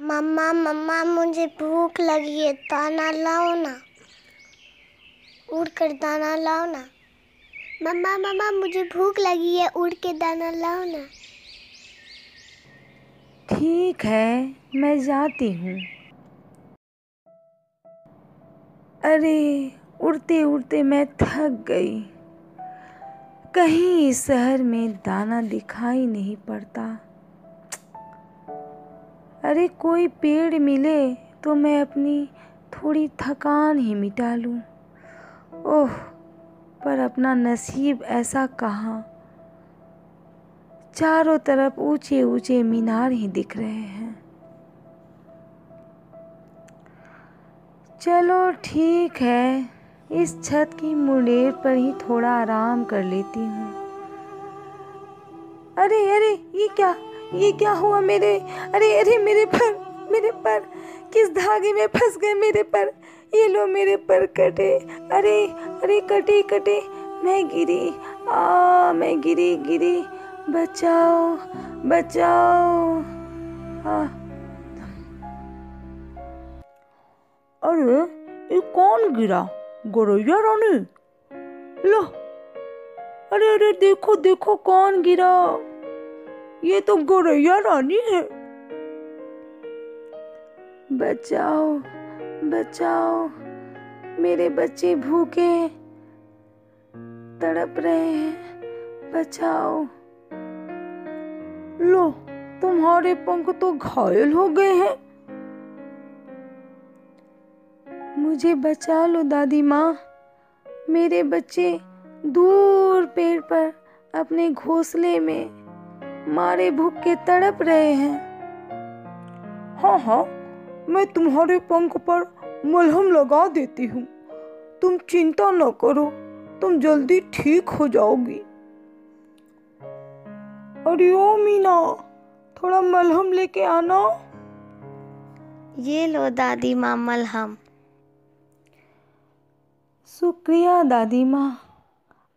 मम्मा मम्मा, मुझे भूख लगी है, दाना लाओ ना। उड़ कर दाना लाओ ना। मम्मा मम्मा, मुझे भूख लगी है उड़ के दाना लाओ ना। ठीक है, मैं जाती हूँ। अरे उड़ते उड़ते मैं थक गई। कहीं इस शहर में दाना दिखाई नहीं पड़ता। अरे कोई पेड़ मिले तो मैं अपनी थोड़ी थकान ही मिटा लूँ। ओह, पर अपना नसीब ऐसा कहाँ? चारों तरफ़ ऊँचे ऊँचे मीनार ही दिख रहे हैं। चलो ठीक है, इस छत की मुंडेर पर ही थोड़ा आराम कर लेती हूँ। अरे अरे, ये क्या? ये क्या हुआ मेरे? अरे अरे, मेरे पर मेरे पर। किस धागे में फंस गए मेरे पर? ये लो मेरे पर कटे। अरे अरे, कटे कटे। मैं गिरी। आ, मैं गिरी गिरी। बचाओ बचाओ। आ अरे, ये कौन गिरा? गोरैया रानी? लो। अरे अरे, देखो देखो, कौन गिरा? ये तो गोरैया रानी है। बचाओ बचाओ, मेरे बच्चे भूखे तड़प रहे हैं, बचाओ। लो, तुम्हारे पंख तो घायल हो गए हैं। मुझे बचा लो दादी माँ, मेरे बच्चे दूर पेड़ पर अपने घोंसले में मारे भूख के तड़प रहे हैं। हाँ हाँ मैं तुम्हारे पंख पर मलहम लगा देती हूँ। तुम चिंता न करो तुम जल्दी ठीक हो जाओगी। अरे ओ मीना थोड़ा मलहम लेके आना। ये लो दादी माँ मलहम। शुक्रिया दादी माँ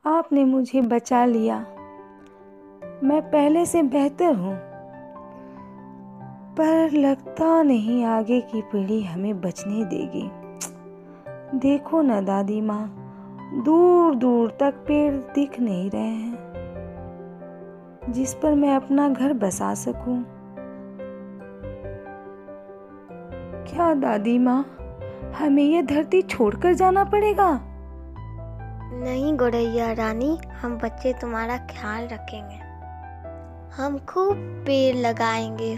आपने मुझे बचा लिया। मैं पहले से बेहतर हूँ। पर लगता नहीं आगे की पीढ़ी हमें बचने देगी। देखो ना दादी माँ दूर दूर तक पेड़ दिख नहीं रहे हैं। जिस पर मैं अपना घर बसा सकूँ। क्या दादी माँ, हमें यह धरती छोड़कर जाना पड़ेगा? नहीं गोरैया रानी, हम बच्चे तुम्हारा ख्याल रखेंगे। हम खूब पेड़ लगाएँगे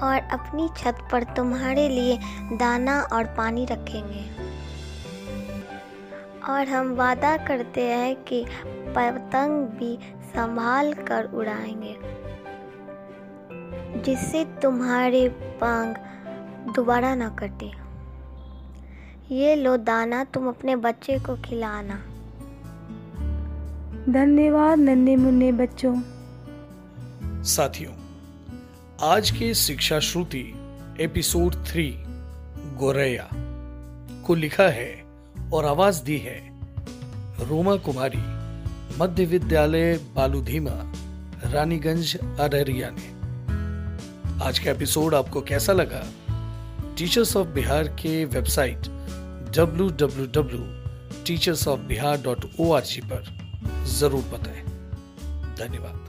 और अपनी छत पर तुम्हारे लिए दाना और पानी रखेंगे। और हम वादा करते हैं कि पतंग भी संभाल कर उड़ाएँगे, जिससे तुम्हारे पंख दोबारा ना कटे। ये लो दाना, तुम अपने बच्चे को खिलाना। धन्यवाद नन्हे मुन्ने बच्चों। साथियों, आज के शिक्षा श्रुति एपिसोड थ्री, गोरैया, को लिखा है और आवाज़ दी है रोमा कुमारी, मध्य विद्यालय बालूधीमा, रानीगंज, अररिया ने। आज का एपिसोड आपको कैसा लगा? टीचर्स ऑफ़ बिहार के वेबसाइट www.teachersofbihar.org पर ज़रूर बताएँ। धन्यवाद।